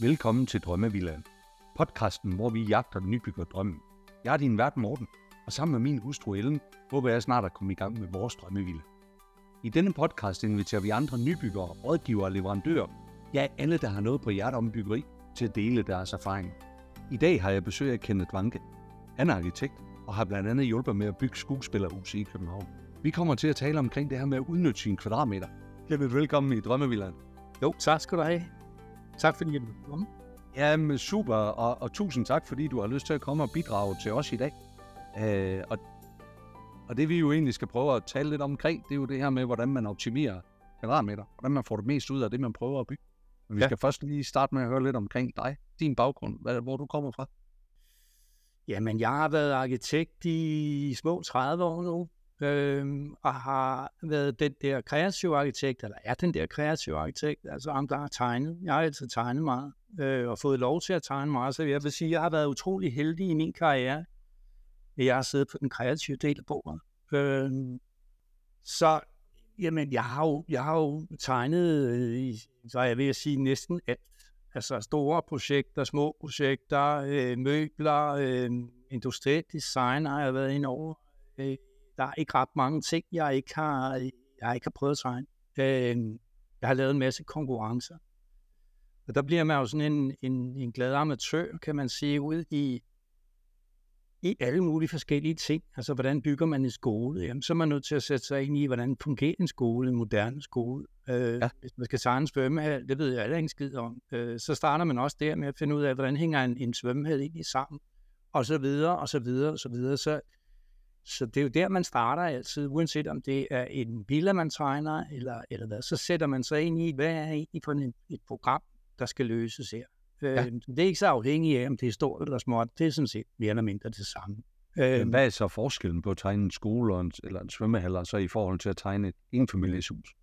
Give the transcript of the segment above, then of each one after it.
Velkommen til Drømmevillaen. Podcasten, hvor vi jagter den nybygger drømmen. Jeg er din vært Morten, og sammen med min hustru Ellen, håber jeg snart at komme i gang med vores drømmevilla. I denne podcast inviterer vi andre nybyggere, rådgivere og leverandører, ja alle, der har noget på hjertet om byggeri, til at dele deres erfaring. I dag har jeg besøg af Kenneth Vanke. Han er arkitekt og har blandt andet hjulpet med at bygge skuespillerhus i København. Vi kommer til at tale omkring det her med at udnytte sine kvadratmeter. Kenneth, velkommen i Drømmevillaen. Jo, tak skal du have. Tak fordi du kom. Jamen super, og, og tusind tak, fordi du har lyst til at komme og bidrage til os i dag. Øh, og, og det vi jo egentlig skal prøve at tale lidt omkring, det er jo det her med, hvordan man optimerer kvadratmeter. Hvordan man får det mest ud af det, man prøver at bygge. Men vi ja. skal først lige starte med at høre lidt omkring dig, din baggrund, hvad, hvor du kommer fra. Jamen, jeg har været arkitekt i små 30 år nu, øh, og har været den der kreative arkitekt, eller er den der kreative arkitekt, altså ham, der har tegnet. Jeg har altid tegnet meget, øh, og fået lov til at tegne meget, så jeg vil sige, at jeg har været utrolig heldig i min karriere, at jeg har siddet på den kreative del af bordet. Øh, så jamen, jeg har jo, jeg har jo tegnet, øh, så jeg vil sige, næsten alt. Altså store projekter, små projekter, øh, møbler, øh, industrielt design har jeg været ind over. Øh, der er ikke ret mange ting, jeg ikke har, jeg ikke har prøvet at tegne. Øh, jeg har lavet en masse konkurrencer. Og der bliver man jo sådan en, en, en glad amatør, kan man sige, ud i, i alle mulige forskellige ting. Altså, hvordan bygger man en skole? Jamen, så er man nødt til at sætte sig ind i, hvordan fungerer en skole, en moderne skole. Øh, ja. Hvis man skal tegne en svømmehal, det ved jeg alle en skid om. Øh, så starter man også der med at finde ud af, hvordan hænger en, en svømmehal egentlig sammen, og så videre, og så videre, og så videre. Så så det er jo der, man starter altid, uanset om det er en villa, man tegner, eller, eller hvad. Så sætter man sig ind i, hvad er egentlig på en, et program, der skal løses her. Ja. Øh, det er ikke så afhængigt af, om det er stort eller småt. Det er sådan set mere eller mindre det samme. Øh, hvad er så forskellen på at tegne en skole en, eller en svømmehal, så i forhold til at tegne et enfamilieshus?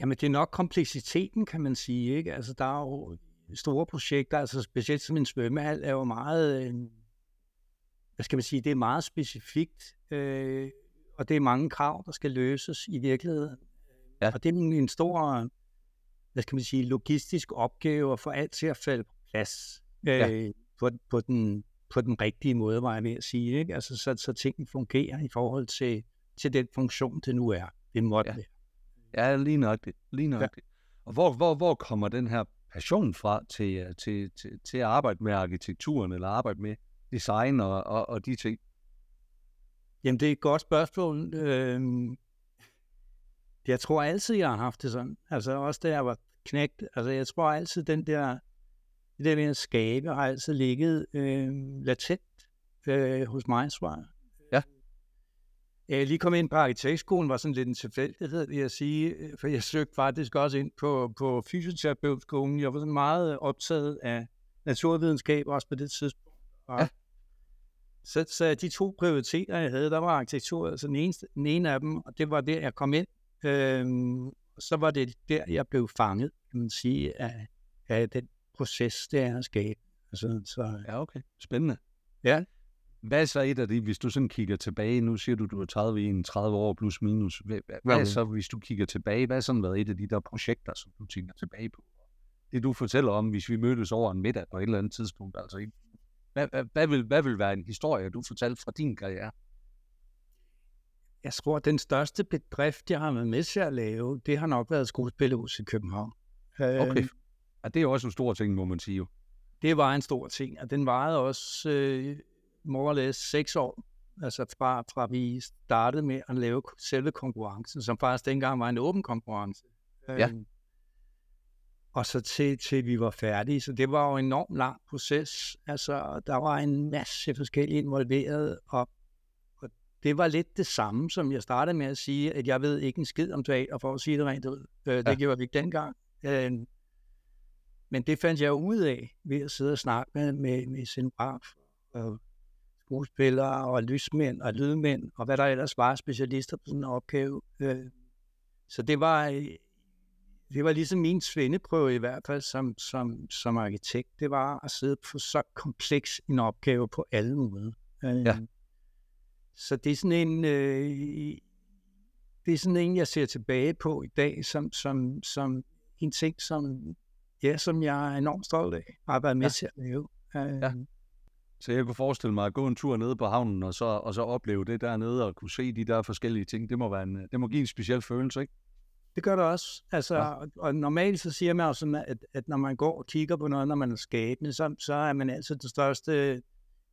Jamen, det er nok kompleksiteten, kan man sige. Ikke? Altså, der er jo store projekter, altså specielt som en svømmehal, er jo meget... Øh, hvad skal man sige, det er meget specifikt, øh, og det er mange krav, der skal løses i virkeligheden. Ja. Og det er en stor, hvad skal man sige, logistisk opgave at få alt til at falde på plads øh, ja. på, på, den, på den rigtige måde, var jeg ved at sige. Ikke? Altså, så, så tingene fungerer i forhold til, til den funktion, det nu er. Det måtte ja. være. Ja, lige nøjagtigt. Lige nøjagtigt. Ja. Og hvor, hvor, hvor kommer den her passion fra til, til, til, til at arbejde med arkitekturen, eller arbejde med design og, og, og de ting? Jamen, det er et godt spørgsmål. Øhm, jeg tror altid, jeg har haft det sådan. Altså også da jeg var knægt. Altså jeg tror altid, den der, det der med at skabe har altid ligget øh, latent øh, hos mig, tror jeg. Ja. Jeg lige kom ind på arkitektskolen, var sådan lidt en tilfældighed, vil jeg sige, for jeg søgte faktisk også ind på, på fysioterapeutskolen. Jeg var sådan meget optaget af naturvidenskab også på det tidspunkt. Og ja. Så, så de to prioriteter, jeg havde, der var arkitektur, altså den ene, den ene af dem, og det var der, jeg kom ind. Øhm, så var det der, jeg blev fanget, kan man sige, af, af den proces, det er at skabe. Altså, så, ja, okay. Spændende. Ja. Hvad er så et af de, hvis du sådan kigger tilbage, nu siger du, du er 30 i 30 år plus minus, hvad, hvad er så, hvis du kigger tilbage, hvad er sådan været et af de der projekter, som du tænker tilbage på? Det du fortæller om, hvis vi mødtes over en middag på et eller andet tidspunkt, altså hvad, hvad, hvad, vil, hvad vil være en historie, du fortalte fra din karriere? Jeg tror, at den største bedrift, jeg har været med til at lave, det har nok været skuespillerhus i København. Okay. Øhm, ja, det er jo også en stor ting, må man sige jo. Det var en stor ting, og den varede også øh, more seks år. Altså fra, fra vi startede med at lave selve konkurrencen, som faktisk dengang var en åben konkurrence. Ja. Øhm, og så til, til vi var færdige. Så det var jo en enormt lang proces. Altså, der var en masse forskellige involveret, og, og det var lidt det samme, som jeg startede med at sige, at jeg ved ikke en skid om teater, for at sige det rent ud. Øh, det ja. gjorde vi ikke dengang. Øh, men det fandt jeg ud af ved at sidde og snakke med, med, med scenograf og skuespillere og lysmænd og lydmænd og hvad der ellers var specialister på sådan en opgave. Øh, så det var det var ligesom min svendeprøve i hvert fald som, som, som arkitekt. Det var at sidde på så kompleks en opgave på alle måder. Ja. Så det er sådan en, øh, det er sådan en, jeg ser tilbage på i dag, som, som, som en ting, som ja, som jeg er enormt stolt af, har været med Ja. ja. til at lave. Øh, Ja. Så jeg kunne forestille mig at gå en tur nede på havnen, og så, og så opleve det dernede, og kunne se de der forskellige ting. Det må, være en, det må give en speciel følelse, ikke? Det gør det også. Altså, Ja. og, og normalt så siger man jo sådan, at, at når man går og kigger på noget, når man er skabende, så, så er man altid den største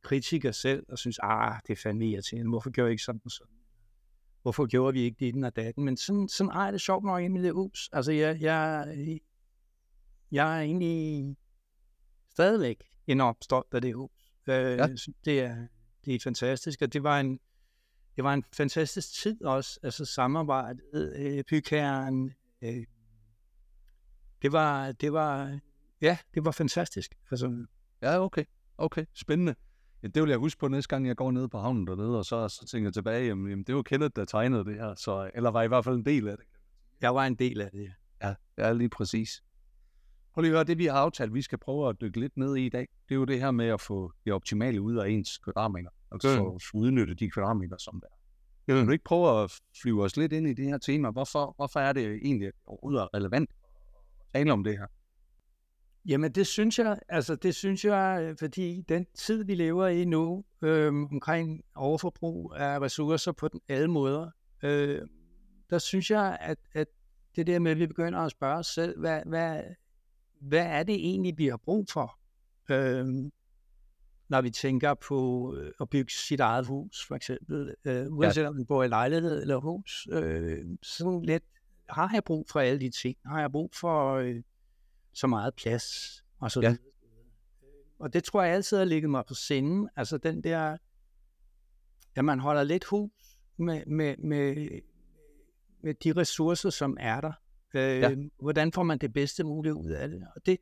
kritiker selv, og synes, ah, det er fandme irriterende, hvorfor gjorde jeg ikke sådan sådan? Hvorfor gjorde vi ikke det og datten? Men sådan, sådan ej, det er sjovt nok lille hus. Altså, jeg, jeg, jeg er egentlig stadigvæk enormt stolt af det hus. Øh, Ja. det, er, det er fantastisk, og det var en, det var en fantastisk tid også, altså samarbejdet, øh, bygherren, øh, det var, det var, ja, det var fantastisk. Altså, Ja, okay. Okay, spændende. Ja, det vil jeg huske på næste gang, jeg går ned på havnen dernede, og så, så tænker jeg tilbage, jamen, jamen det var Kenneth, der tegnede det her, så, eller var i hvert fald en del af det. jeg var en del af det. Ja, ja lige præcis. Prøv lige at høre, det vi har aftalt, vi skal prøve at dykke lidt ned i i dag, det er jo det her med at få det optimale ud af ens kvadratmeter. Altså Mm. få få udnyttet de kvadratmeter, som der er. Vil du ikke prøve at flyve os lidt ind i det her tema? Hvorfor, hvorfor er det egentlig overhovedet relevant at tale om det her? Jamen det synes jeg, altså det synes jeg, øh, fordi den tid vi lever i nu, øh, omkring overforbrug af ressourcer på den alle måder, øh, der synes jeg, at, at det der med, at vi begynder at spørge os selv, hvad, hvad, hvad er det egentlig, vi har brug for? Øh, når vi tænker på øh, at bygge sit eget hus, for eksempel, øh, uanset om man bor i lejlighed eller hus, øh, sådan lidt, har jeg brug for alle de ting? Har jeg brug for øh, så meget plads? Og, så Ja. og det tror jeg altid har ligget mig på sinden, altså den der, at man holder lidt hus med, med, med, med de ressourcer, som er der. Øh, Ja. Hvordan får man det bedste mulige ud af det? Og det,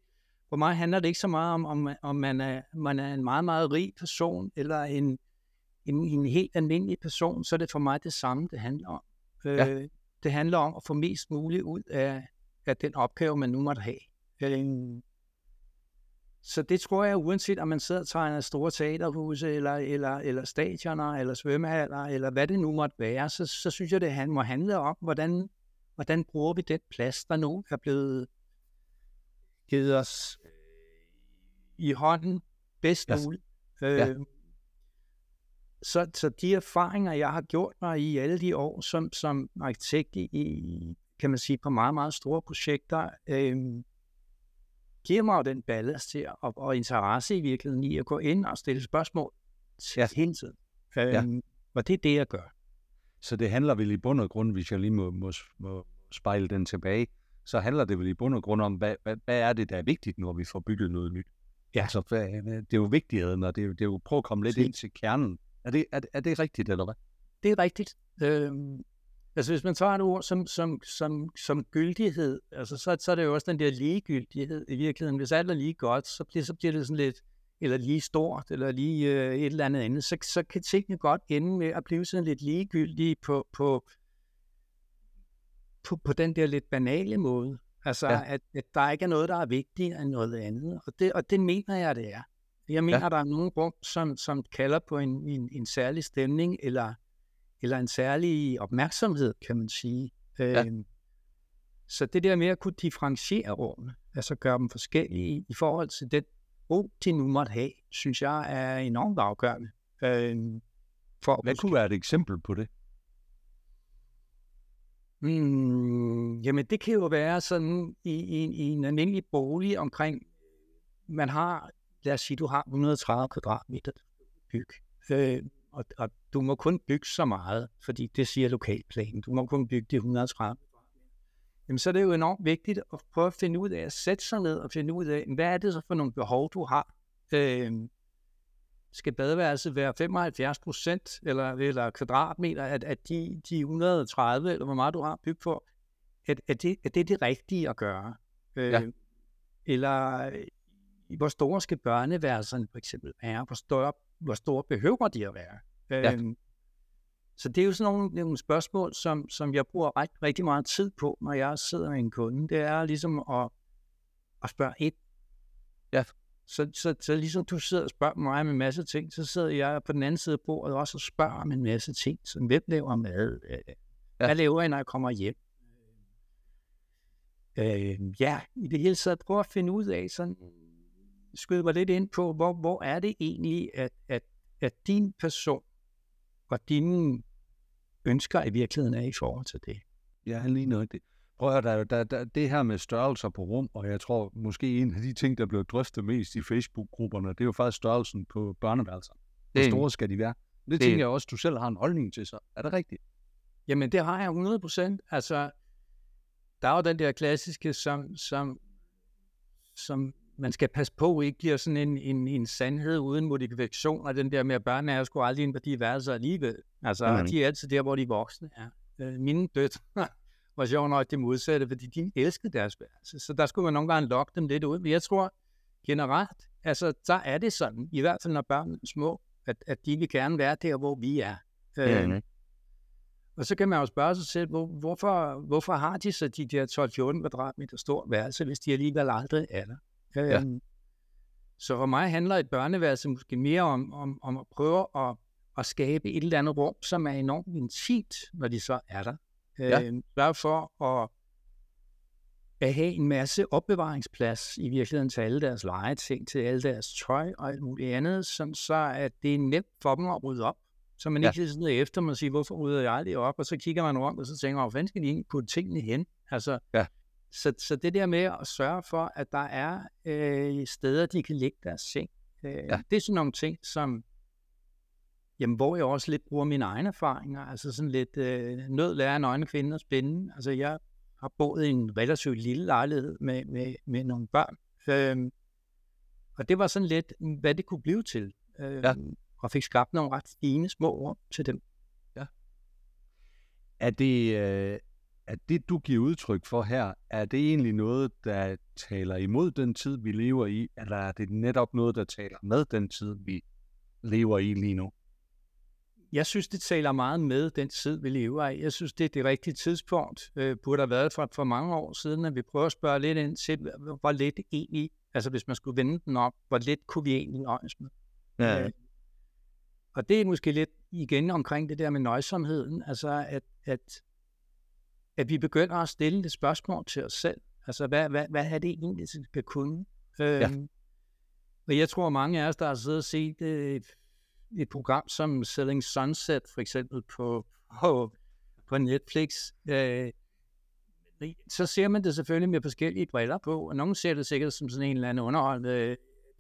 for mig handler det ikke så meget om, om, om man, er, man er en meget, meget rig person, eller en, en, en helt almindelig person, så er det for mig det samme, det handler om. Øh, Ja. Det handler om at få mest muligt ud af, af den opgave, man nu måtte have. Øh, så det tror jeg, uanset om man sidder og tegner store teaterhuse, eller, eller, eller stadioner, eller svømmehaller, eller hvad det nu måtte være, så, så synes jeg, det han- må handle om, hvordan, hvordan bruger vi den plads, der nu er blevet givet os øh, i hånden bedst Ja. muligt. Øh, Ja. så, så de erfaringer, jeg har gjort mig i alle de år som, som arkitekt i, i, kan man sige, på meget, meget store projekter, øh, giver mig jo den ballast til og, og interesse i virkeligheden i at gå ind og stille spørgsmål til Ja. hele tiden. Øh, Ja. Og det er det, jeg gør. Så det handler vel i bund og grund, hvis jeg lige må, må, må spejle den tilbage, så handler det vel i bund og grund om, hvad, hvad, hvad er det, der er vigtigt, når vi får bygget noget nyt? Ja. Altså, hvad, hvad- det er jo vigtigheden, og det er, jo- det er jo prøve at komme lidt Præcis. ind til kernen. Er det, er, er det rigtigt, eller hvad? Det er rigtigt. Øhm, altså hvis man tager et ord som, som, som, som gyldighed, altså så, så er det jo også den der ligegyldighed i virkeligheden. Hvis alt er lige godt, så bliver, så bliver det sådan lidt, eller lige stort, eller lige øh, et eller andet andet, så, så kan tingene godt ende med at blive sådan lidt ligegyldige på, på, på, på den der lidt banale måde. Altså, Ja. at, at der ikke er noget, der er vigtigere end noget andet. Og det, og det mener jeg, det er. Jeg mener, Ja. der er nogle rum, som, som kalder på en, en, en særlig stemning, eller, eller en særlig opmærksomhed, kan man sige. Ja. Øhm, så det der med at kunne differentiere rummene, altså gøre dem forskellige i forhold til den brug, de nu måtte have, synes jeg er enormt afgørende. Øhm, for Hvad kunne være et eksempel på det? Mm, jamen det kan jo være sådan i, i, i en almindelig bolig omkring, man har, lad os sige, du har 130 kvadratmeter byg, øh, og, og du må kun bygge så meget, fordi det siger lokalplanen, du må kun bygge de 130 Jamen så er det jo enormt vigtigt at prøve at finde ud af, at sætte sig ned og finde ud af, hvad er det så for nogle behov, du har. Øh, skal badeværelset være 75 procent eller, eller kvadratmeter af, af de, de 130, eller hvor meget du har bygget for, er, er, det, er det det rigtige at gøre? Øh, Ja. Eller øh, hvor store skal børneværelserne for eksempel være? Hvor store, hvor store behøver de at være? Ja. Øhm, så det er jo sådan nogle, nogle spørgsmål, som, som jeg bruger ret, rigtig meget tid på, når jeg sidder med en kunde. Det er ligesom at, at spørge ind. Ja. Så, så, så ligesom du sidder og spørger mig om en masse ting, så sidder jeg på den anden side af bordet også og spørger om en masse ting. Som hvem laver mad? Øh, Hvad laver jeg, når jeg kommer hjem? øh, ja, i det hele taget prøve at finde ud af, sådan, skyde mig lidt ind på, hvor, hvor er det egentlig, at, at, at din person og dine ønsker i virkeligheden er i forhold til det. Ja, lige noget det. Prøv at der, der, der, det her med størrelser på rum, og jeg tror måske en af de ting, der blev drøftet mest i Facebook-grupperne, det er jo faktisk størrelsen på børneværelser. Hvor Det- store skal de være? Det, det- tænker jeg også, du selv har en holdning til, så er det rigtigt? Jamen, det har jeg 100 procent. Altså, der er jo den der klassiske, som, som, som man skal passe på, ikke giver sådan en, en, en sandhed uden modifikation, og den der med, at børn er sgu aldrig på de værelser alligevel. Altså, mm. de er altid der, hvor de voksne er. Øh, mine døtre var sjovt nok det modsatte, fordi de elskede deres værelse. Så der skulle man nogle gange lokke dem lidt ud. Men jeg tror generelt, altså, der er det sådan, i hvert fald når børn er små, at, at de vil gerne være der, hvor vi er. Øh, og så kan man jo spørge sig selv, hvor, hvorfor, hvorfor har de så de der 12-14 kvadratmeter stor værelse, hvis de alligevel aldrig er der? Ja. Øhm, Så for mig handler et børneværelse måske mere om, om, om at prøve at, at skabe et eller andet rum, som er enormt intimt, når de så er der. Ja. Øhm, Sørg for at, at have en masse opbevaringsplads i virkeligheden til alle deres legeting, til alle deres tøj og alt muligt andet, som så at det er nemt for dem at rydde op. Så man Ja. ikke sidder efter og siger, hvorfor rydder jeg aldrig op? Og så kigger man rundt, og så tænker man, hvor fanden skal de egentlig putte tingene hen? Altså, Ja. så, så det der med at sørge for, at der er øh, steder, de kan lægge deres seng, øh, ja. det er sådan nogle ting, som, jamen, hvor jeg også lidt bruger mine egne erfaringer, altså sådan lidt øh, nød lærer en øjne kvinde at spænde. Altså jeg har boet i en relativt lille lejlighed med, med, med nogle børn, øh, og det var sådan lidt, hvad det kunne blive til. Øh, Ja. Og fik skabt nogle ret fine små rum til dem. Er det, øh, er det, du giver udtryk for her, er det egentlig noget, der taler imod den tid, vi lever i, eller er det netop noget, der taler med den tid, vi lever i lige nu? Jeg synes, det taler meget med den tid, vi lever i. Jeg synes, det er det rigtige tidspunkt. Øh, burde have været for, for mange år siden, at vi prøver at spørge lidt ind til, hvor- lidt egentlig, altså hvis man skulle vende den op, hvor lidt kunne vi egentlig nøjes med. Øh, og det er måske lidt igen omkring det der med nøjsomheden, altså at, at, at vi begynder at stille det spørgsmål til os selv. Altså, hvad, hvad, hvad er det egentlig, vi skal kunne? Øhm, Og jeg tror, mange af os, der har siddet og set øh, et program som Selling Sunset, for eksempel på, på, på Netflix, øh, så ser man det selvfølgelig med forskellige briller på, og nogen ser det sikkert som sådan en eller anden underhold, øh,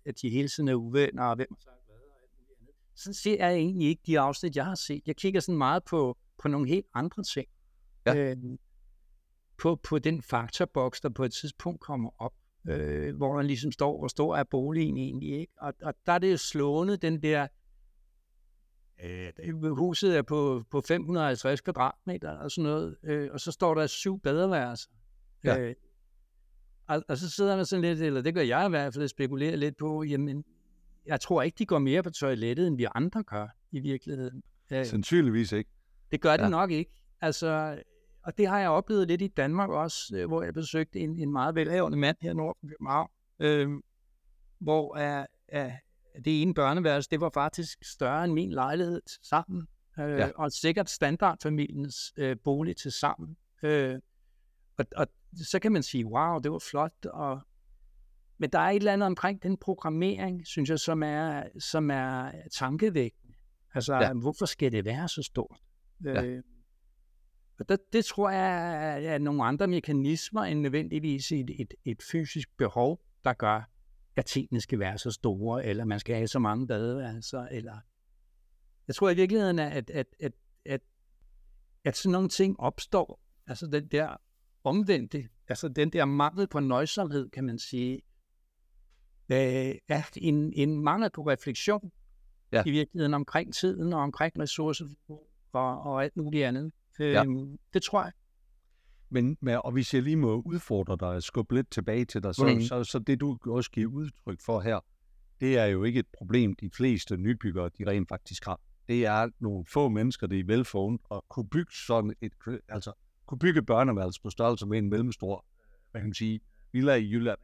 at de hele tiden er uvenner, og hvem andet. Sådan ser jeg egentlig ikke de afsnit, jeg har set. Jeg kigger sådan meget på, på nogle helt andre ting. Ja. Øh, på, på den faktorboks, der på et tidspunkt kommer op, øh, hvor der ligesom står, hvor stor er boligen egentlig, ikke? Og, og der er det jo slående, den der, øh, huset er på, på 550 kvadratmeter og sådan noget, øh, og så står der syv badeværelser. Ja. Øh, og, og så sidder man sådan lidt, eller det gør jeg i hvert fald, spekulerer lidt på, jamen, jeg tror ikke, de går mere på toilettet, end vi andre gør i virkeligheden. Øh, Sandsynligvis ikke. det gør de Ja. nok ikke. Altså, og det har jeg oplevet lidt i Danmark også, øh, hvor jeg besøgte en, en meget velhavende mand her nord for København, øh, hvor er, er, det ene børneværelse, det var faktisk større end min lejlighed sammen, øh, Ja. og sikkert standardfamiliens øh, bolig til sammen. Øh, og, og så kan man sige, wow, det var flot, og men der er et eller andet omkring den programmering, synes jeg, som er, som er tankevækkende. Altså, Ja. hvorfor skal det være så stort? Ja. Øh, og det, det tror jeg er, er nogle andre mekanismer end nødvendigvis et, et, et fysisk behov, der gør, at tingene skal være så store, eller man skal have så mange badeværelser, eller... Jeg tror i virkeligheden, at, at, at, at, at sådan nogle ting opstår, altså den der omvendte, altså den der mangel på nøjsomhed, kan man sige, øh, er en, en mangel på refleksion Ja. i virkeligheden omkring tiden og omkring ressourcer og, og alt muligt andet. Ja. Øhm, det tror jeg. Men, men, og hvis jeg lige må udfordre dig og skubbe lidt tilbage til dig, så, Mhm. så, så det du også giver udtryk for her, det er jo ikke et problem, de fleste nybyggere, de rent faktisk har. Det er nogle få mennesker, det er velforundt at kunne bygge sådan et, altså kunne bygge børneværelse på størrelse med en mellemstor, hvad kan man sige, villa i Jylland.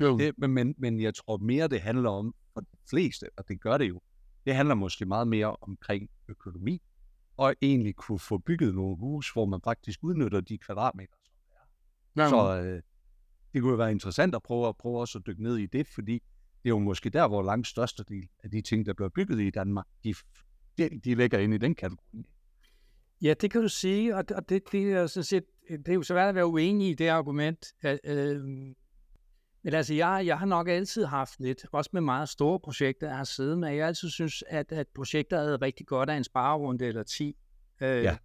Jo. Det, men, men jeg tror mere, det handler om, for de fleste, og det gør det jo, det handler måske meget mere omkring økonomi, og egentlig kunne få bygget nogle hus, hvor man faktisk udnytter de kvadratmeter, som der er. Så, øh, det kunne jo være interessant at prøve, at prøve også at dykke ned i det, fordi det er jo måske der, hvor langt største del af de ting, der bliver bygget i Danmark, de, de, de ligger inde i den kategori. Ja, det kan du sige, og det, det, det er sådan set, det er jo svært at være uenig i det argument. Øh, men altså, jeg, jeg har nok altid haft lidt, også med meget store projekter, jeg har siddet med. Jeg altid synes, at, at projekter er rigtig godt af en sparerunde eller 10. Øh, ja.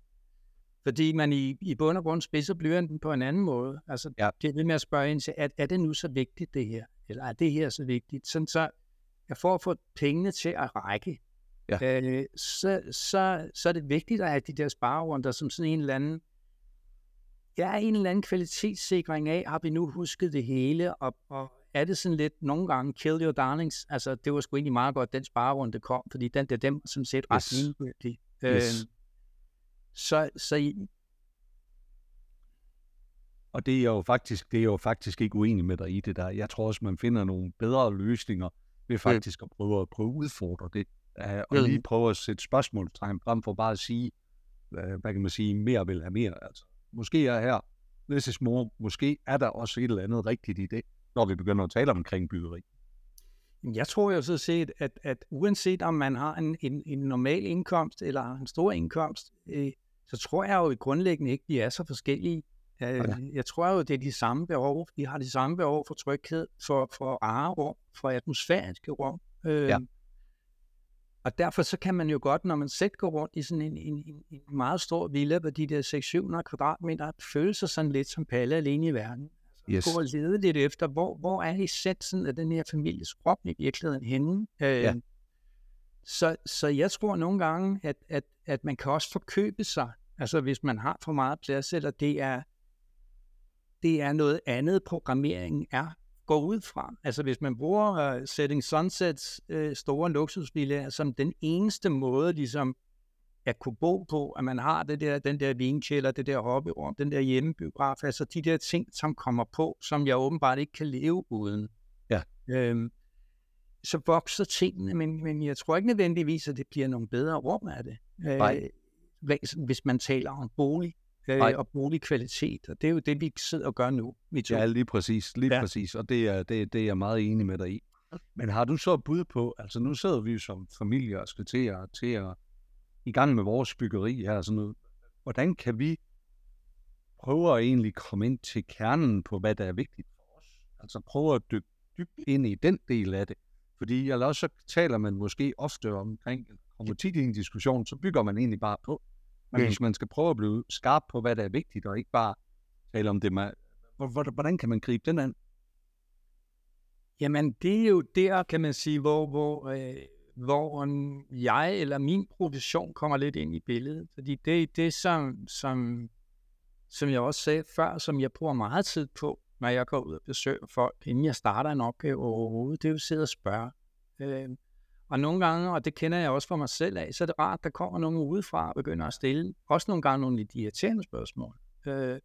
Fordi man i, i bund og grund spidser blyanten på en anden måde. Altså, ja. det er lidt med at spørge ind til, er, er det nu så vigtigt, det her? Eller er det her så vigtigt? Sådan så, jeg får at få pengene til at række, ja. øh, så, så, så er det vigtigt at have de der sparerunder som sådan en eller anden ja, en eller anden kvalitetssikring af, har vi nu husket det hele, og, og er det sådan lidt nogle gange kill your darlings, altså det var sgu egentlig meget godt, den sparerunde kom, fordi den der dem sådan set ret yes. ligegyldig. Yes. Øh, så, så og det er jo faktisk, det er jo faktisk ikke uenig med dig i det der. Jeg tror også, man finder nogle bedre løsninger ved faktisk at prøve at prøve at udfordre det. Uh, og lige prøve at sætte spørgsmålstegn frem for bare at sige, uh, hvad kan man sige, mere vil have mere. Altså, måske er her, this is more, måske er der også et eller andet rigtigt i det, når vi begynder at tale omkring byggeri. Jeg tror jo så set, at, at uanset om man har en, en, en normal indkomst eller en stor indkomst, øh, så tror jeg jo i grundlæggende ikke, vi er så forskellige. Øh, okay. Jeg tror jo, det er de samme behov. Vi har de samme behov for tryghed, for, for rum, for atmosfæriske rum. Øh, ja. Og derfor så kan man jo godt, når man selv går rundt i sådan en, en, en, en meget stor villa på de der 600-700 kvadratmeter, føle sig sådan lidt som Palle alene i verden. Altså, yes. Gå og lede lidt efter, hvor, hvor er essensen af den her families krop i virkeligheden henne? Øh, ja. så, så jeg tror nogle gange, at, at, at man kan også forkøbe sig, altså hvis man har for meget plads, eller det er, det er noget andet, programmeringen er går ud fra. Altså hvis man bruger uh, Setting Sunsets uh, store luksusvillager som den eneste måde ligesom at kunne bo på, at man har det der, den der vinkælder, det der hobbyrum, den der hjemmebiograf, altså de der ting, som kommer på, som jeg åbenbart ikke kan leve uden. Ja. Øhm, så vokser tingene, men, men jeg tror ikke nødvendigvis, at det bliver nogle bedre rum af det. Nej. Øh, hvis man taler om bolig øh, og boligkvalitet. Og det er jo det, vi sidder og gør nu. Vi to. Ja, lige præcis. Lige ja. præcis. Og det er, det, det er jeg meget enig med dig i. Men har du så bud på, altså nu sidder vi jo som familie og skal til at, til at i gang med vores byggeri her sådan noget. Hvordan kan vi prøve at egentlig komme ind til kernen på, hvad der er vigtigt for os? Altså prøve at dykke dybt ind i den del af det. Fordi eller også så taler man måske ofte omkring, kommer tit i en diskussion, så bygger man egentlig bare på. Men mm. hvis man skal prøve at blive skarp på, hvad der er vigtigt, og ikke bare tale om det, man, hvordan kan man gribe den an? Jamen, det er jo der, kan man sige, hvor, hvor, øh, hvor jeg eller min profession kommer lidt ind i billedet. Fordi det er det, som, som, som jeg også sagde før, som jeg bruger meget tid på, når jeg går ud og besøger folk, inden jeg starter en opgave overhovedet, det er jo at sidde og spørge. Øh, og nogle gange, og det kender jeg også for mig selv af, så er det rart, at der kommer nogen udefra og begynder at stille også nogle gange nogle lidt irriterende spørgsmål. Øh,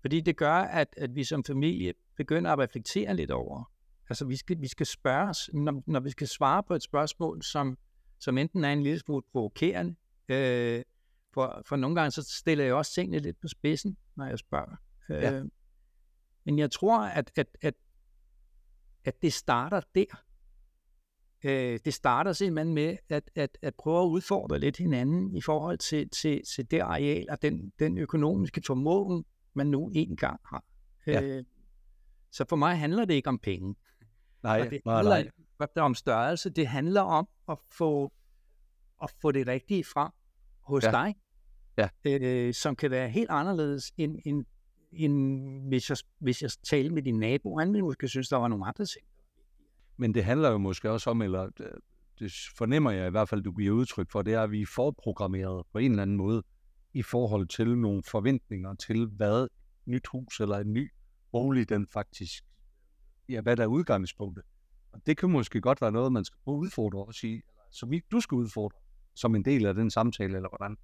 fordi det gør, at, at vi som familie begynder at reflektere lidt over. Altså vi skal, vi skal spørge os, når, når vi skal svare på et spørgsmål, som, som enten er en lille smule provokerende, øh, for, for nogle gange så stiller jeg også tingene lidt på spidsen, når jeg spørger. Øh, ja. Men jeg tror, at, at, at, at det starter der. Øh, det starter simpelthen med at, at, at prøve at udfordre lidt hinanden i forhold til, til, til det areal og den, den økonomiske formåen, man nu engang har. Ja. Øh, så for mig handler det ikke om penge. Nej, det nej, handler nej. om størrelse. Det handler om at få, at få det rigtige frem hos ja. dig, ja. Øh, som kan være helt anderledes end, end, end hvis, jeg, hvis jeg taler med din nabo. Han ville måske synes, der var nogle andre ting. Men det handler jo måske også om, eller øh, det fornemmer jeg i hvert fald, du giver udtryk for, det er, at vi er forprogrammeret på en eller anden måde i forhold til nogle forventninger til, hvad et nyt hus eller en ny bolig, den faktisk, ja, hvad der er udgangspunktet. Og det kan måske godt være noget, man skal udfordre og sige, som du skal udfordre som en del af den samtale, eller hvordan?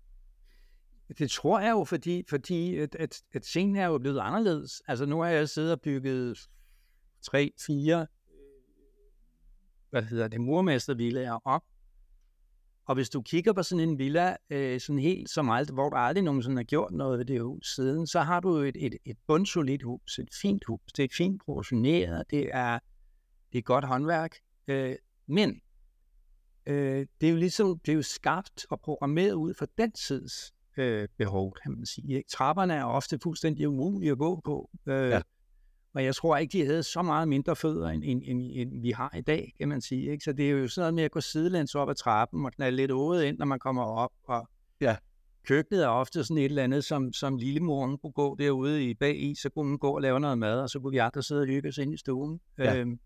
Det tror jeg jo, fordi, fordi at, at, at scenen er jo blevet anderledes. Altså nu har jeg siddet og bygget tre, fire hvad hedder det, murmestervillager op. Og hvis du kigger på sådan en villa, øh, sådan helt som alt, hvor der aldrig nogensinde har gjort noget ved det hus siden, så har du et, et, et bundsolidt hus, et fint hus. Det er fint proportioneret, det er, det er godt håndværk. Øh, men øh, det er jo ligesom, det er jo skabt og programmeret ud for den tids øh, behov, kan man sige. Ikke? Trapperne er ofte fuldstændig umulige at gå på. Øh, ja. Og jeg tror ikke, de havde så meget mindre fødder, end, end, end, end vi har i dag, kan man sige. Ikke? Så det er jo sådan noget med at gå sidelæns op ad trappen og knalde lidt året ind, når man kommer op. Og ja. Køkkenet er ofte sådan et eller andet, som, som lillemoren kunne gå derude i bag i, så kunne hun gå og lave noget mad, og så kunne vi andre sidde og hygge os ind i stuen. Ja. Øhm,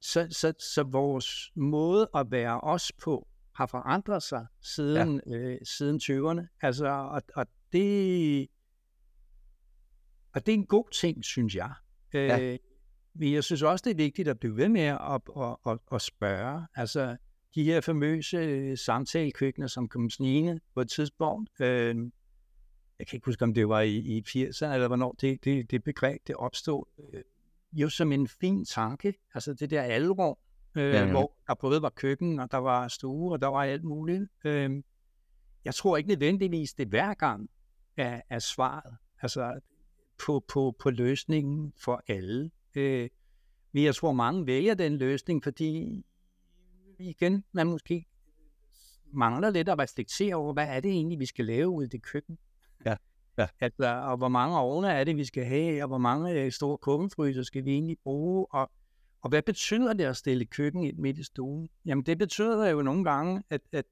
så, så, så vores måde at være os på har forandret sig siden, ja. øh, siden 20'erne. Altså, og, og, det, og det er en god ting, synes jeg. Ja. Øh, men jeg synes også, det er vigtigt at blive ved med at, at, at, at spørge. Altså, de her famøse øh, samtalekøkkener, som kom snigende på et tidspunkt. Øh, jeg kan ikke huske, om det var i, i 80'erne, eller hvornår det, det, det begreb det opstod. Øh, jo som en fin tanke. Altså det der alrum, øh, ja, ja. hvor der både var køkken, og der var stue, og der var alt muligt. Øh, jeg tror ikke nødvendigvis, det hver gang er, er svaret. Altså på, på, på løsningen for alle. Øh, men jeg tror, mange vælger den løsning, fordi igen, man måske mangler lidt at reflektere over, hvad er det egentlig, vi skal lave ud i det køkken. Ja. Ja. Altså, og hvor mange ovne er det, vi skal have, og hvor mange øh, store kummefryser skal vi egentlig bruge, og, og hvad betyder det at stille køkken ind midt i stuen? Jamen, det betyder jo nogle gange, at, at,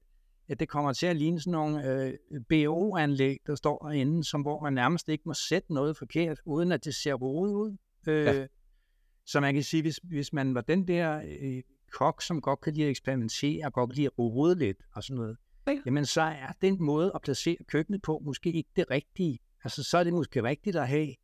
at det kommer til at ligne sådan nogle øh, BO-anlæg, der står derinde, som hvor man nærmest ikke må sætte noget forkert, uden at det ser rodet ud. Øh, ja. Så man kan sige, hvis, hvis man var den der øh, kok, som godt kan lide at eksperimentere, og godt kan lide at rode lidt og sådan noget, ja. jamen så er den måde at placere køkkenet på måske ikke det rigtige. Altså så er det måske rigtigt at have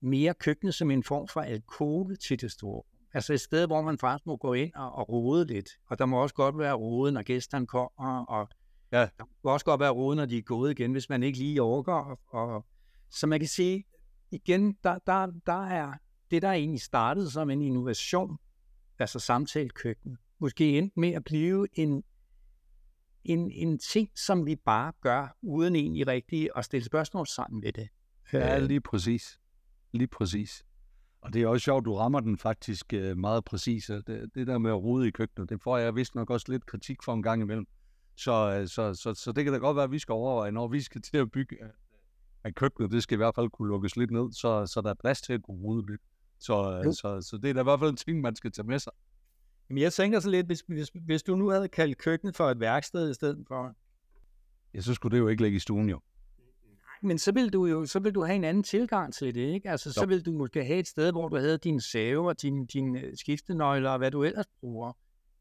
mere køkkenet som en form for alkohol til det store. Altså et sted, hvor man faktisk må gå ind og, og rode lidt. Og der må også godt være rode, når gæsterne kommer, og ja. der må også godt være rode, når de er gået igen, hvis man ikke lige overgår. Og, og, så man kan sige, igen, der, der, der er det, der egentlig startede som en innovation, altså samtalekøkken, måske endte med at blive en, en, en ting, som vi bare gør, uden egentlig rigtigt at stille spørgsmål sammen med det. Ja, lige præcis. Lige præcis. Og det er også sjovt, du rammer den faktisk øh, meget præcis. Det, det der med at rode i køkkenet, det får jeg vist nok også lidt kritik for en gang imellem. Så, øh, så, så, så det kan da godt være, at vi skal overveje, når vi skal til at bygge at køkkenet, det skal i hvert fald kunne lukkes lidt ned, så, så der er plads til at kunne rode lidt. Så, så, så, så det er da i hvert fald en ting, man skal tage med sig. Jamen jeg tænker så lidt, hvis, hvis, hvis du nu havde kaldt køkkenet for et værksted i stedet for... Ja, så skulle det jo ikke ligge i stuen jo. Men så vil du jo så vil du have en anden tilgang til det, ikke? Altså, så vil du måske have et sted, hvor du havde din save og din, din øh, skiftenøgler og hvad du ellers bruger,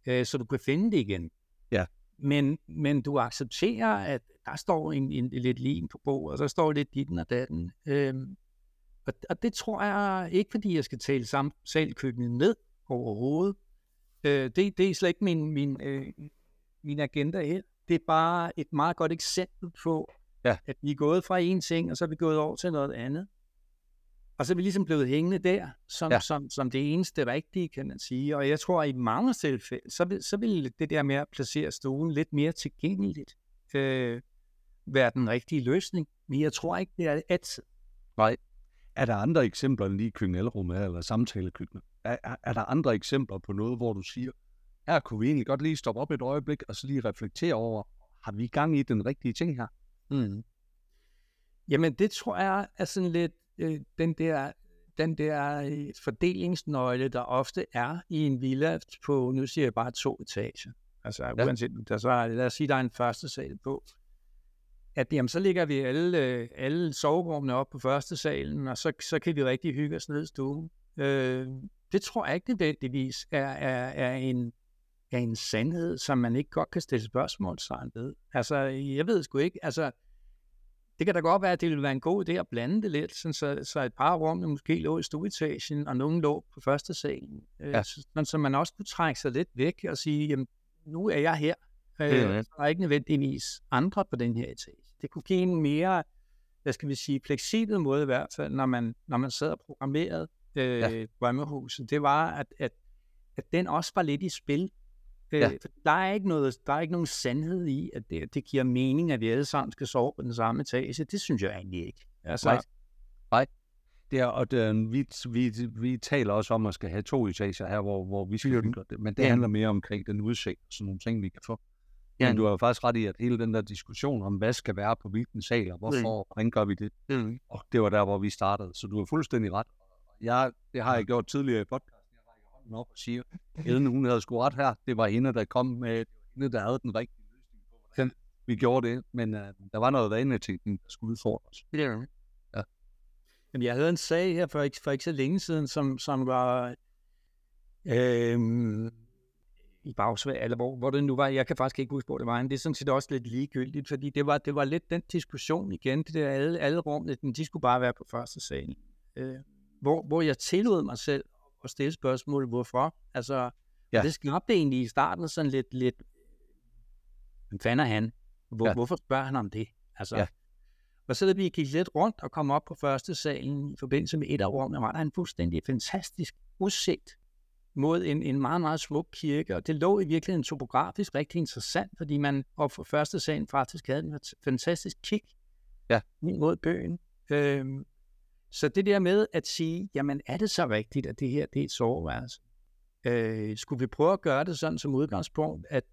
øh, så du kan finde det igen. Ja. Men, men du accepterer, at der står en, en, en lidt lim på bordet, og så står lidt dit og datten. Øhm, og, og det tror jeg ikke, fordi jeg skal tale samtalkøkkenet ned overhovedet, Øh, det, det er slet ikke min, min, øh, min agenda her. Det er bare et meget godt eksempel på, ja. at vi er gået fra en ting, og så er vi gået over til noget andet. Og så er vi ligesom blevet hængende der, som, ja. som, som det eneste rigtige, kan man sige. Og jeg tror, at i mange tilfælde, så vil, så vil det der med at placere stolen lidt mere tilgængeligt øh, være den rigtige løsning. Men jeg tror ikke, det er altid. Nej. Er der andre eksempler end lige køkken eller samtalekøkkenet? Er, er, er der andre eksempler på noget, hvor du siger, her kunne vi egentlig godt lige stoppe op et øjeblik, og så lige reflektere over, har vi i gang i den rigtige ting her? Mm. Jamen, det tror jeg er sådan lidt øh, den der, den der øh, fordelingsnøgle, der ofte er i en villa på, nu siger jeg bare to etager. Altså, ja. uanset, der så er, lad os sige, der er en første sal på. At jamen, så ligger vi alle, øh, alle soverummene op på første salen, og så, så kan vi rigtig hygge os ned i stuen. Øh, det tror jeg ikke nødvendigvis er, er, er, en, er en sandhed, som man ikke godt kan stille spørgsmål sig ved. Altså, jeg ved sgu ikke, altså, det kan da godt være, at det ville være en god idé at blande det lidt, sådan så, så et par rum måske lå i stueetagen, og nogen lå på første salen. Øh, ja. sådan, så man også kunne trække sig lidt væk og sige, jamen, nu er jeg her. Øh, ja. Der er ikke nødvendigvis andre på den her etage. Det kunne give en mere, hvad skal vi sige, fleksibel måde i hvert fald, når man, når man sad og programmerede øh, ja. drømmehuset, det var, at, at, at den også var lidt i spil. Øh, Ja. Der er ikke noget, der er ikke nogen sandhed i, at det, det giver mening, at vi alle sammen skal sove på den samme etage. Det synes jeg egentlig ikke. Altså, Nej. Det er, og det, vi, vi, vi taler også om at skal have to etager her, hvor, hvor vi skal bygge det. Men det Ja. handler mere omkring den udsigt og sådan nogle ting, vi kan få. Men Ja. du har jo faktisk ret i, at hele den der diskussion om, hvad skal være på hvilken sal, og hvorfor, og hvordan gør vi det? mm. Og det var der, hvor vi startede. Så du har fuldstændig ret. Jeg, det har jeg gjort tidligere i podcasten. Hånden op og siger, Ellen, hun havde sgu ret her. Det var hende, der kom med, det var hende, der havde den rigtige løsning på, hvordan vi gjorde det. Men uh, der var noget vaneteknik, der skulle udfordre os. Ja. Ja. Jamen, jeg havde en sag her for ikke, for ikke så længe siden, som, som var øhm, i Bagsvær, eller hvor, hvor det nu var. Jeg kan faktisk ikke huske, hvor det var. Men det er sådan set også lidt ligegyldigt, fordi det var, det var lidt den diskussion igen. Det der alle, alle rummene, de skulle bare være på første salen. Øh, hvor, hvor jeg tillod mig selv at stille spørgsmål, hvorfor. Altså, Ja. det skabte egentlig i starten sådan lidt, lidt hvem fanden er han? Hvor, Ja. Hvorfor spørger han om det? Altså, Ja. og så da vi gik lidt rundt og kom op på første salen i forbindelse med et af rummene, var der en fuldstændig fantastisk udsigt mod en, en meget, meget smuk kirke, og det lå i virkeligheden topografisk rigtig interessant, fordi man op for første salen faktisk havde en fantastisk kig Ja. mod bøgen. Øhm, så det der med at sige, jamen er det så rigtigt, at det her det er et soveværelse? Øh, skulle vi prøve at gøre det sådan som udgangspunkt, at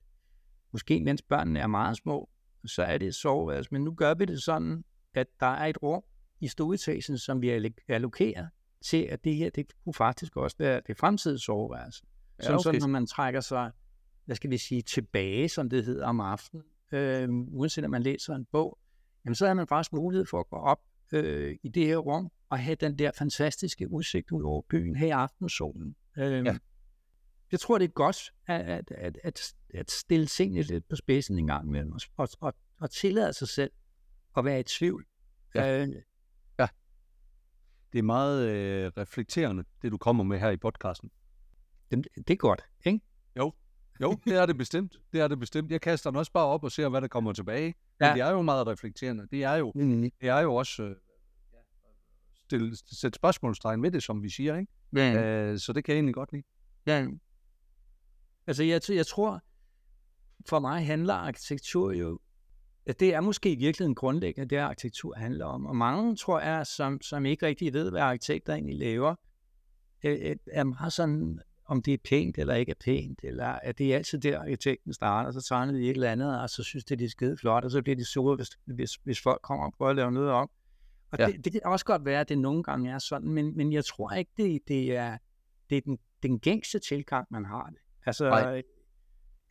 måske mens børnene er meget små, så er det et soveværelse, men nu gør vi det sådan, at der er et rum i stueetagen, som vi allo- allokerer til, at det her, det kunne faktisk også være det fremtidige soveværelse. Ja, Sådan, så okay. når man trækker sig, hvad skal vi sige, tilbage, som det hedder om aftenen, øh, uanset om man læser en bog, jamen så har man faktisk mulighed for at gå op øh, i det her rum og have den der fantastiske udsigt ud over byen her i aftensolen. Øh, Ja. Jeg tror, det er godt at, at, at, at, stille tingene lidt på spidsen en gang imellem, og, og, og, og tillade sig selv at være i tvivl. Ja. Øh, Det er meget øh, reflekterende, det du kommer med her i podcasten. det, det er godt, ikke? Jo, det er det bestemt. Det er det bestemt. Jeg kaster den også bare op og ser, hvad der kommer tilbage. Ja. Men det er jo meget reflekterende. Det er jo, Mm. det er jo også øh, stille, sætte spørgsmålstegn ved det, som vi siger. Ikke? Ja. Øh, så det kan jeg egentlig godt lide. Ja. Altså, jeg, jeg tror, for mig handler arkitektur jo, at det er måske i virkeligheden grundlæggende, det arkitektur handler om. Og mange, tror jeg, som, som ikke rigtig ved, hvad arkitekter egentlig laver, øh, øh, er meget sådan, om det er pænt eller ikke er pænt, eller at det er altid der, arkitekten starter, så tegner de et eller andet, og så synes de, det er skide flot, og så bliver de sure, hvis, hvis, hvis folk kommer og prøver at lave noget om. Og Ja. ja. det, det kan også godt være, at det nogle gange er sådan, men, men jeg tror ikke, det, det er, det er den, den gængse tilgang, man har det. Altså, Nej.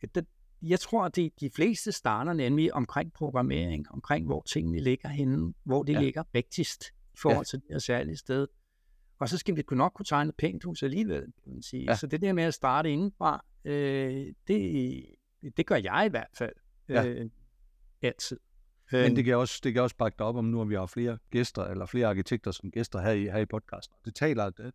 øh, det, jeg tror, at de, de fleste starter nemlig omkring programmering, omkring hvor tingene ligger henne, hvor det Ja. ja. ligger rigtigst i forhold til det her særlige sted. Og så skal vi kunne nok kunne tegne et pænt hus alligevel, kan man sige. Ja. Så det der med at starte indenfra, øh, det, det gør jeg i hvert fald Ja. øh, altid. Men det kan også, det kan også bakke dig op om, nu har vi har flere gæster, eller flere arkitekter som gæster her i, her i podcasten. Det taler, det,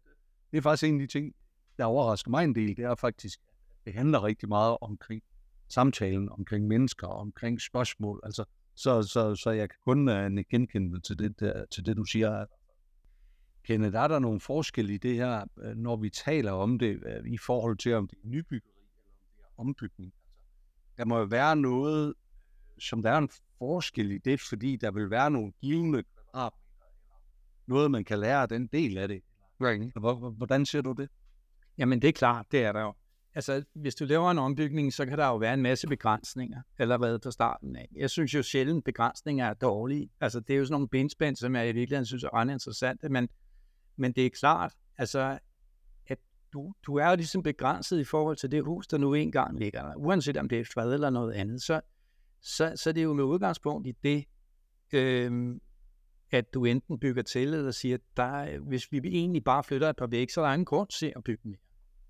det er faktisk en af de ting, der overrasker mig en del, det er faktisk, at det handler rigtig meget omkring samtalen, omkring mennesker, omkring spørgsmål. Altså, så, så, så jeg kan kun uh, genkende til det, der, til det, du siger. Kenneth, er der nogle forskelle i det her, øh, når vi taler om det, øh, i forhold til, om det er nybyggeri, eller om det er ombygning? Altså, der må jo være noget, som der er en forskel i det, fordi der vil være nogle givende kvadratmeter, noget, man kan lære af den del af det. Hvor- hvor- Hvordan ser du det? Jamen det er klart, det er der jo. Altså, hvis du laver en ombygning, så kan der jo være en masse begrænsninger allerede fra starten af. Jeg synes jo sjældent, begrænsninger er dårlige. Altså, det er jo sådan nogle benspænd, som jeg i virkeligheden synes er ret interessante, men, men det er klart, altså, at du, du er jo ligesom begrænset i forhold til det hus, der nu engang ligger der. Uanset om det er fad eller noget andet, så, så, så det er jo med udgangspunkt i det, øhm, at du enten bygger til, eller siger, at der, er- hvis vi egentlig bare flytter et par væk, så er der ingen grund til at bygge mere.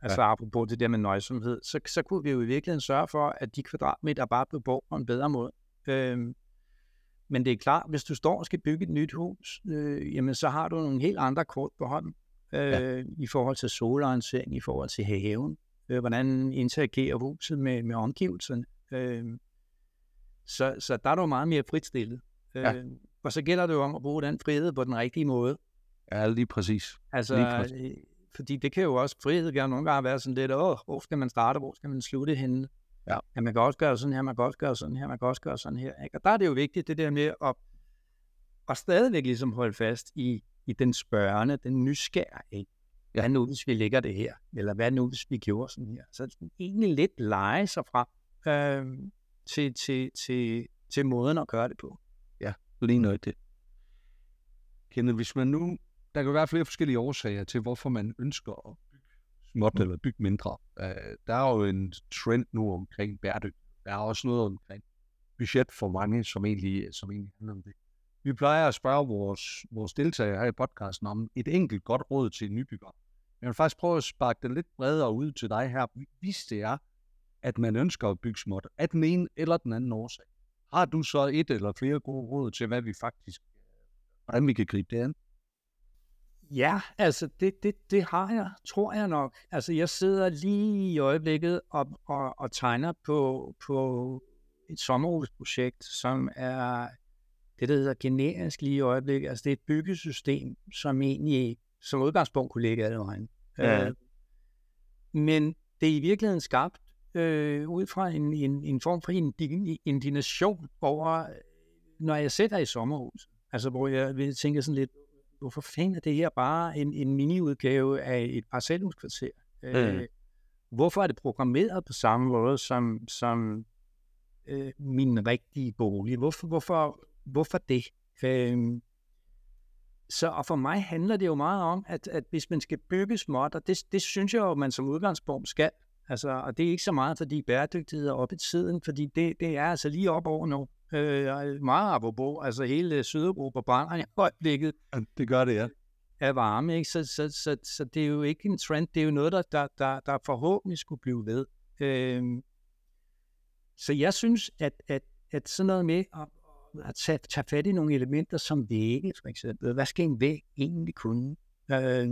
Altså ja. apropos det der med nøjsomhed, så, så kunne vi jo i virkeligheden sørge for, at de kvadratmeter bare blev brugt på en bedre måde. Øhm, men det er klart, hvis du står og skal bygge et nyt hus, øh, jamen så har du nogle helt andre kort på hånden øh, ja. i forhold til solorientering, i forhold til haven, øh, hvordan interagerer huset med, med omgivelserne. Øh, så, så der er du meget mere fritstillet. Ja. Øh, og så gælder det jo om at bruge den frihed på den rigtige måde. Ja, lige præcis. Altså, Lige præcis. øh, fordi det kan jo også, frihed kan nogle gange være sådan lidt, åh, hvor skal man starte, hvor skal man slutte henne? Ja. ja. man kan også gøre sådan her, man kan også gøre sådan her, man kan også gøre sådan her. Ikke? Og der er det jo vigtigt, det der med at, at stadigvæk ligesom holde fast i, i den spørgende, den nysgerrige. Hvad nu, hvis vi lægger det her? Eller hvad nu, hvis vi gjorde sådan her? Så egentlig lidt lege sig frem øh, til, til, til, til måden at gøre det på. Ja, lige noget det. Kenneth, hvis man nu, der kan være flere forskellige årsager til, hvorfor man ønsker at småt eller bygge mindre. Øh, der er jo en trend nu omkring bæredygtighed. Der er også noget omkring budget for mange, som egentlig, som egentlig handler om det. Vi plejer at spørge vores, vores deltagere her i podcasten om et enkelt godt råd til nybygger. Jeg vil faktisk prøve at sparke den lidt bredere ud til dig her. Hvis det er, at man ønsker at bygge småt, af den ene eller den anden årsag, har du så et eller flere gode råd til, hvad vi faktisk, øh, hvordan vi kan gribe det an? Ja, altså det, det, det har jeg, tror jeg nok. Altså jeg sidder lige i øjeblikket og, og, og tegner på, på et sommerhusprojekt, som er det, der hedder generisk lige i øjeblikket. Altså det er et byggesystem, som egentlig som udgangspunkt kunne ligge alle vejen. Ja. Øh, men det er i virkeligheden skabt øh, ud fra en, en, en form for indignation over, når jeg sætter i sommerhus. Altså hvor jeg vil tænke sådan lidt, hvorfor fanden er det her bare en, en mini-udgave af et parcelhuskvarter? Øh, mm. hvorfor er det programmeret på samme måde som, som øh, min rigtige bolig? Hvorfor, hvorfor, hvorfor det? Øh, så og for mig handler det jo meget om, at, at hvis man skal bygge småt, og det, det synes jeg jo, man som udgangspunkt skal, altså, og det er ikke så meget, fordi bæredygtighed er oppe i tiden, fordi det, det er altså lige op over nu. Øh, meget apropos, altså hele Sydeuropa brænder i øjeblikket. Ja, det gør det, ja. Er varme, ikke? Så, så, så, så det er jo ikke en trend, det er jo noget, der, der, der, der forhåbentlig skulle blive ved. Øh, så jeg synes, at, at, at sådan noget med at, at tage, tage fat i nogle elementer som vægge, for eksempel. Hvad skal en væg egentlig kunne? Øh,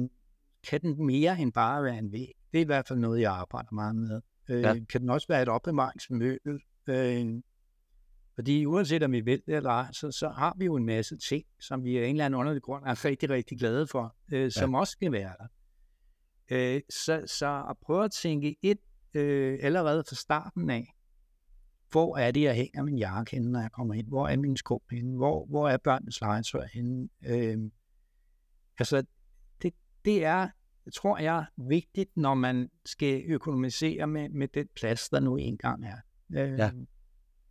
kan den mere end bare være en væg? Det er i hvert fald noget, jeg arbejder meget med. Øh, ja. Kan den også være et opbevaringsmøbel? Øh, fordi uanset om vi vil det eller ej, så, så har vi jo en masse ting, som vi af en eller anden underlig grund er rigtig, rigtig glade for, øh, som ja. også skal være der. Øh, så, så at prøve at tænke et øh, allerede fra starten af, hvor er det, jeg hænger min jakke henne, når jeg kommer ind? Hvor er min sko henne? Hvor, hvor er børnenes legetøj henne? Øh, altså, det, det er, tror jeg, vigtigt, når man skal økonomisere med, med den plads, der nu engang er. Øh, ja.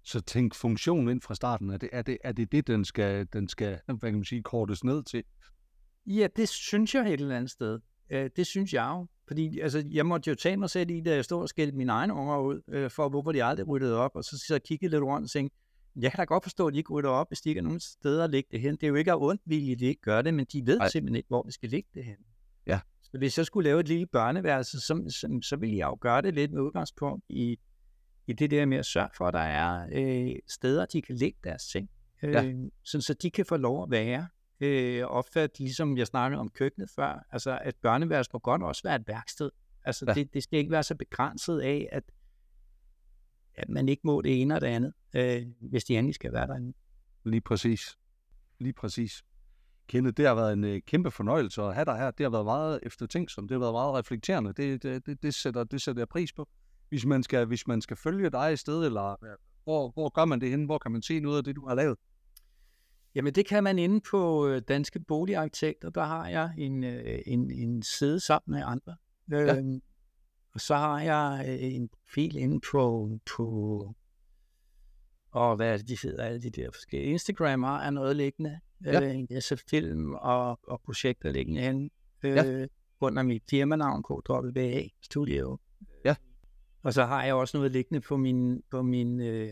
Så tænk funktion ind fra starten. Er det er det, er det, det den, skal, den skal hvad kan man sige, kortes ned til? Ja, det synes jeg et eller andet sted. Øh, det synes jeg jo. Fordi altså, jeg måtte jo tage mig selv i, da jeg stod og skældte mine egne unger ud, øh, for hvorfor de aldrig ryddede op, og så, så kiggede lidt rundt og tænkte, jeg kan da godt forstå, at de ikke rydder op, hvis de ikke har nogen steder at lægge det hen. Det er jo ikke af ondt vilje, at de ikke gør det, men de ved Ej. simpelthen ikke, hvor de skal lægge det hen. Ja. Så hvis jeg skulle lave et lille børneværelse, så, så, så ville jeg jo gøre det lidt med udgangspunkt i, i det der med at sørge for, at der er øh, steder, de kan lægge deres ting. Øh, ja. så, så de kan få lov at være. Øh, opfat, ligesom jeg snakkede om køkkenet før, altså at børneværelse må godt også være et værksted. Altså ja. det, det skal ikke være så begrænset af, at, at man ikke må det ene og det andet, øh, hvis de endelig skal være derinde. Lige præcis. Lige præcis. Kenneth, det har været en øh, kæmpe fornøjelse at have dig her. Det har været meget eftertænksomt, det har været meget reflekterende. Det, det, det, det, sætter, det sætter jeg pris på hvis man skal, hvis man skal følge dig i sted, eller hvor, hvor gør man det hen? Hvor kan man se noget af det, du har lavet? Jamen det kan man inde på øh, Danske Boligarkitekter. Der har jeg en, øh, en, en side sammen med andre. Ja. Øhm, og så har jeg øh, en profil inde på, på og hvad er det, de hedder, alle de der forskellige. Instagram har jeg noget liggende. Ja. Øh, en film og, og projekter liggende hen. Øh, ja. Under mit firmanavn, KWA Studio. Ja. Og så har jeg også noget liggende på min, på min øh,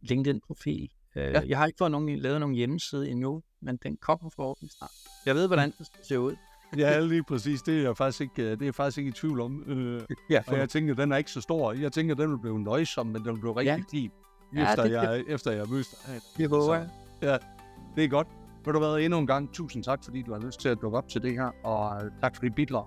LinkedIn-profil. Øh, ja. Jeg har ikke fået nogen, lavet nogen hjemmeside endnu, men den kommer forhåbentlig snart. Jeg ved, hvordan den skal se ud. ja, lige præcis. Det er jeg faktisk ikke, det er jeg faktisk ikke i tvivl om. Øh, ja, for... Og jeg tænker, den er ikke så stor. Jeg tænker, den vil blive nøjsom, men den vil blive rigtig ja. fin. Efter, ja, jeg, efter jeg mødte dig. Det håber jeg. Ja, det er godt. Vil du være endnu en gang tusind tak, fordi du har lyst til at dukke op til det her, og tak for dit bidrag.